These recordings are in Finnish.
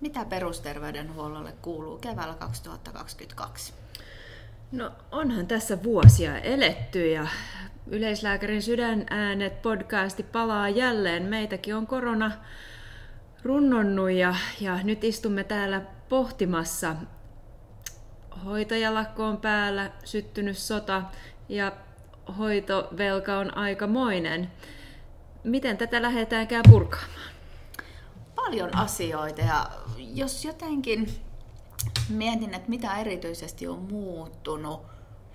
mitä perusterveydenhuollolle kuuluu keväällä 2022? No onhan tässä vuosia eletty ja Yleislääkärin sydänäänet podcasti palaa jälleen. Meitäkin on korona runnonnut ja, ja nyt istumme täällä pohtimassa. Hoitajalakko on päällä, syttynyt sota ja hoitovelka on aikamoinen. Miten tätä lähdetäänkään purkaamaan? Paljon asioita ja jos jotenkin mietin, että mitä erityisesti on muuttunut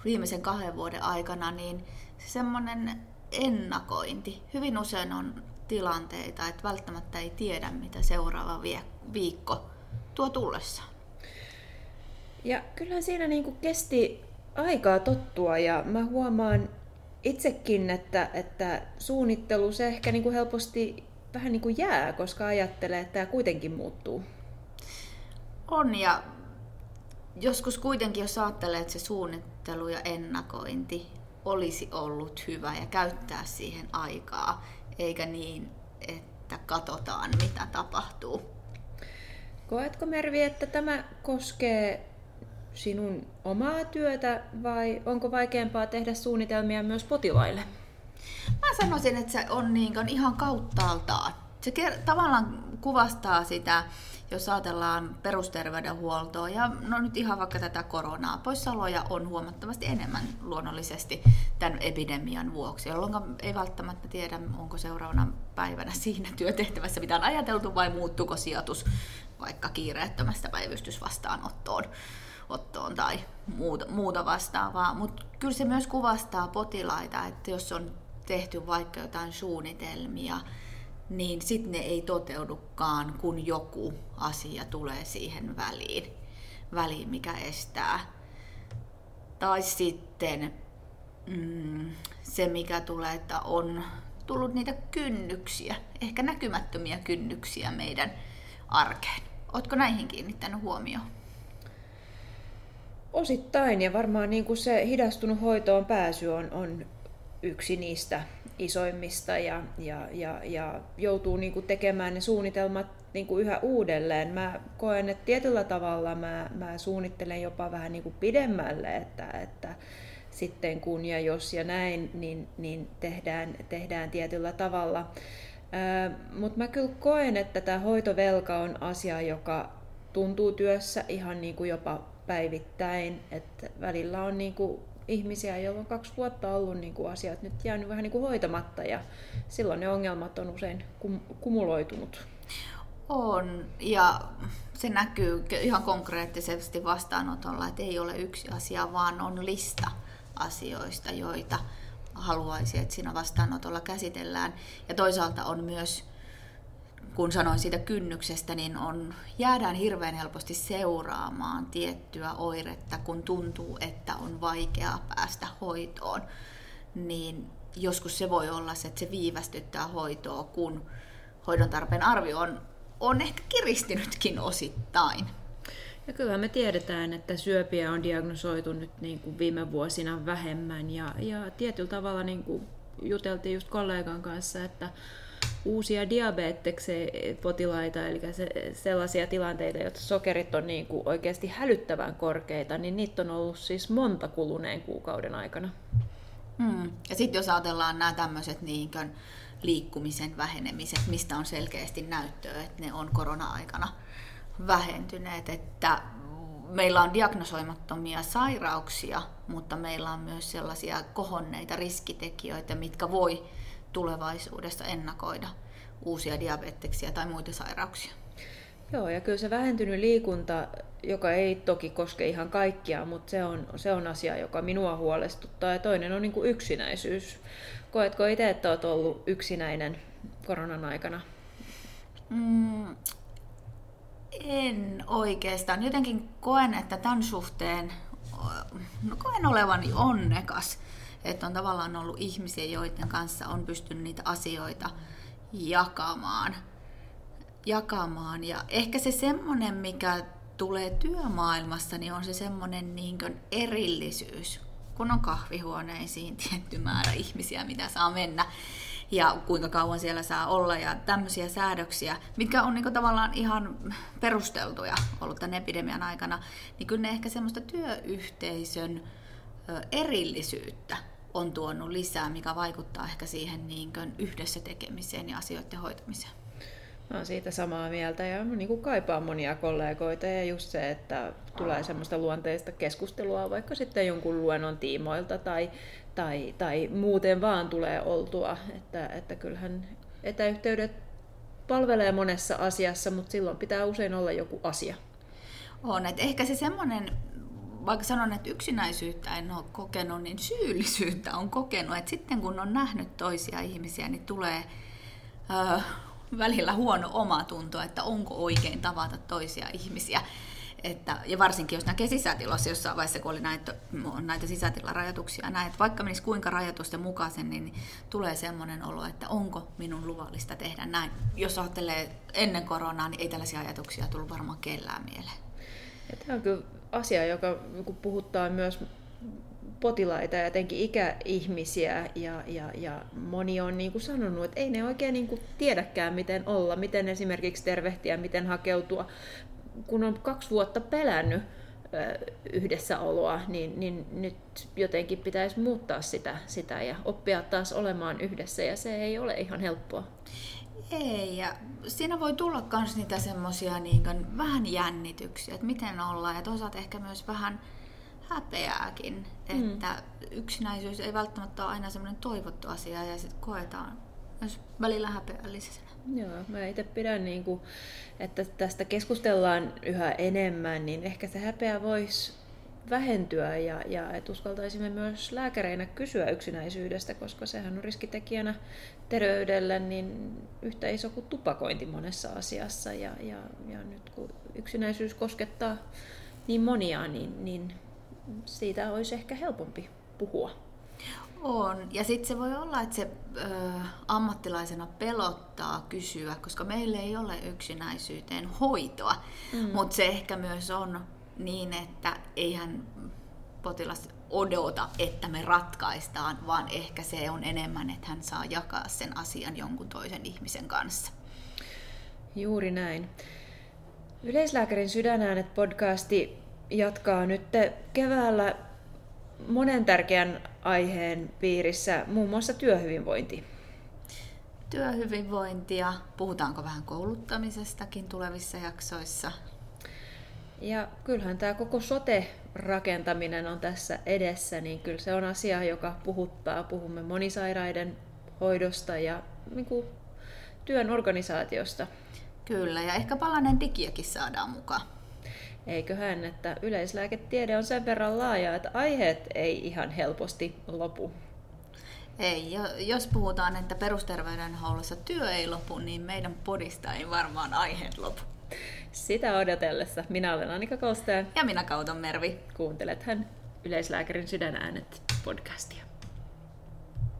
viimeisen kahden vuoden aikana, niin semmoinen ennakointi. Hyvin usein on tilanteita, että välttämättä ei tiedä, mitä seuraava viikko tuo tullessa. Ja kyllä siinä niin kuin kesti aikaa tottua ja mä huomaan itsekin, että, että suunnittelu se ehkä niin kuin helposti vähän niin kuin jää, koska ajattelee, että tämä kuitenkin muuttuu. On ja joskus kuitenkin, jos ajattelee, että se suunnittelu ja ennakointi olisi ollut hyvä ja käyttää siihen aikaa, eikä niin, että katsotaan mitä tapahtuu. Koetko Mervi, että tämä koskee sinun omaa työtä vai onko vaikeampaa tehdä suunnitelmia myös potilaille? Mä sanoisin, että se on niin ihan kauttaaltaan. Se tavallaan kuvastaa sitä jos ajatellaan perusterveydenhuoltoa ja no nyt ihan vaikka tätä koronaa, poissaoloja on huomattavasti enemmän luonnollisesti tämän epidemian vuoksi, jolloin ei välttämättä tiedä, onko seuraavana päivänä siinä työtehtävässä mitä on ajateltu vai muuttuuko sijoitus vaikka kiireettömästä päivystysvastaanottoon ottoon tai muuta, muuta vastaavaa. Mutta kyllä se myös kuvastaa potilaita, että jos on tehty vaikka jotain suunnitelmia, niin sitten ne ei toteudukaan, kun joku asia tulee siihen väliin, väliin mikä estää. Tai sitten mm, se, mikä tulee, että on tullut niitä kynnyksiä, ehkä näkymättömiä kynnyksiä meidän arkeen. Oletko näihin kiinnittänyt huomioon? Osittain ja varmaan niin kuin se hidastunut hoitoon pääsy on, on yksi niistä isoimmista ja, ja, ja, ja joutuu niin kuin tekemään ne suunnitelmat niin kuin yhä uudelleen. Mä koen, että tietyllä tavalla mä, mä suunnittelen jopa vähän niin kuin pidemmälle, että, että sitten kun ja jos ja näin, niin, niin tehdään, tehdään tietyllä tavalla. Mutta mä kyllä koen, että tämä hoitovelka on asia, joka tuntuu työssä ihan niin kuin jopa päivittäin, että välillä on niin kuin ihmisiä, joilla on kaksi vuotta ollut niin kuin asiat nyt jäänyt vähän niin kuin hoitamatta ja silloin ne ongelmat on usein kum- kumuloitunut. On, ja se näkyy ihan konkreettisesti vastaanotolla, että ei ole yksi asia, vaan on lista asioista, joita haluaisi, että siinä vastaanotolla käsitellään. Ja toisaalta on myös kun sanoin siitä kynnyksestä, niin on, jäädään hirveän helposti seuraamaan tiettyä oiretta, kun tuntuu, että on vaikeaa päästä hoitoon. Niin joskus se voi olla se, että se viivästyttää hoitoa, kun hoidon tarpeen arvio on, on ehkä kiristynytkin osittain. Ja kyllä me tiedetään, että syöpiä on diagnosoitu nyt niin kuin viime vuosina vähemmän ja, ja tietyllä tavalla niin kuin juteltiin just kollegan kanssa, että uusia diabeteksen-potilaita, eli se, sellaisia tilanteita, joissa sokerit on niin kuin oikeasti hälyttävän korkeita, niin niitä on ollut siis monta kuluneen kuukauden aikana. Hmm. Ja sitten jos ajatellaan nämä tämmöiset niin liikkumisen vähenemiset, mistä on selkeästi näyttöä, että ne on korona-aikana vähentyneet, että meillä on diagnosoimattomia sairauksia, mutta meillä on myös sellaisia kohonneita riskitekijöitä, mitkä voi tulevaisuudessa ennakoida uusia diabeteksia tai muita sairauksia. Joo, ja kyllä se vähentynyt liikunta, joka ei toki koske ihan kaikkia, mutta se on, se on asia, joka minua huolestuttaa. Ja toinen on niin kuin yksinäisyys. Koetko itse, että olet ollut yksinäinen koronan aikana? Mm, en oikeastaan. Jotenkin koen, että tämän suhteen no koen olevani onnekas että on tavallaan ollut ihmisiä, joiden kanssa on pystynyt niitä asioita jakamaan. jakamaan. Ja ehkä se semmoinen, mikä tulee työmaailmassa, niin on se semmoinen niin erillisyys, kun on kahvihuoneisiin tietty määrä ihmisiä, mitä saa mennä, ja kuinka kauan siellä saa olla ja tämmöisiä säädöksiä, mitkä on niin tavallaan ihan perusteltuja ollut tämän epidemian aikana, niin kyllä ne ehkä semmoista työyhteisön erillisyyttä on tuonut lisää, mikä vaikuttaa ehkä siihen niin yhdessä tekemiseen ja asioiden hoitamiseen. Mä oon siitä samaa mieltä ja niin kaipaan monia kollegoita ja just se, että tulee semmoista luonteista keskustelua vaikka sitten jonkun luennon tiimoilta tai, tai, tai muuten vaan tulee oltua. Että, että kyllähän etäyhteydet palvelee monessa asiassa, mutta silloin pitää usein olla joku asia. On, että ehkä se semmoinen, vaikka sanon, että yksinäisyyttä en ole kokenut, niin syyllisyyttä on kokenut. Että sitten kun on nähnyt toisia ihmisiä, niin tulee äh, välillä huono omatunto, että onko oikein tavata toisia ihmisiä. Että, ja varsinkin jos näkee sisätilassa jossain vaiheessa, kun oli näitä, näitä sisätilarajoituksia, näin, että vaikka menisi kuinka rajoitusten mukaisen, niin tulee semmoinen olo, että onko minun luvallista tehdä näin. Jos ajattelee ennen koronaa, niin ei tällaisia ajatuksia tullut varmaan kellään mieleen. Ja tämä on kyllä asia, joka puhuttaa myös potilaita ja jotenkin ikäihmisiä ja, ja, ja moni on niin kuin sanonut, että ei ne oikein niin kuin tiedäkään miten olla, miten esimerkiksi tervehtiä, miten hakeutua. Kun on kaksi vuotta pelännyt yhdessäoloa, niin, niin nyt jotenkin pitäisi muuttaa sitä, sitä ja oppia taas olemaan yhdessä ja se ei ole ihan helppoa. Ei, ja siinä voi tulla myös niitä semmoisia niin vähän jännityksiä, että miten ollaan, ja toisaalta ehkä myös vähän häpeääkin, mm. että mm. yksinäisyys ei välttämättä ole aina semmoinen toivottu asia ja sitten koetaan myös välillä häpeällisenä. Joo, mä itse pidän, niin kuin, että tästä keskustellaan yhä enemmän, niin ehkä se häpeä voisi vähentyä ja, ja että uskaltaisimme myös lääkäreinä kysyä yksinäisyydestä, koska sehän on riskitekijänä terveydelle niin yhtä iso kuin tupakointi monessa asiassa. Ja, ja, ja nyt kun yksinäisyys koskettaa niin monia, niin, niin siitä olisi ehkä helpompi puhua. On. Ja sitten se voi olla, että se ö, ammattilaisena pelottaa kysyä, koska meillä ei ole yksinäisyyteen hoitoa. Mm. Mutta se ehkä myös on niin, että eihän potilas odota, että me ratkaistaan, vaan ehkä se on enemmän, että hän saa jakaa sen asian jonkun toisen ihmisen kanssa. Juuri näin. Yleislääkärin sydänäänet podcasti jatkaa nyt keväällä monen tärkeän aiheen piirissä, muun muassa työhyvinvointi. Työhyvinvointia, puhutaanko vähän kouluttamisestakin tulevissa jaksoissa? Ja kyllähän tämä koko sote-rakentaminen on tässä edessä, niin kyllä se on asia, joka puhuttaa. Puhumme monisairaiden hoidosta ja niin kuin, työn organisaatiosta. Kyllä, ja ehkä palanen digiäkin saadaan mukaan. Eiköhän, että yleislääketiede on sen verran laaja, että aiheet ei ihan helposti lopu. Ei, jos puhutaan, että perusterveydenhuollossa työ ei lopu, niin meidän podista ei varmaan aiheet lopu. Sitä odotellessa. Minä olen Annika Kosteen. Ja minä Kauton Mervi. Kuuntelethan Yleislääkärin sydänäänet podcastia.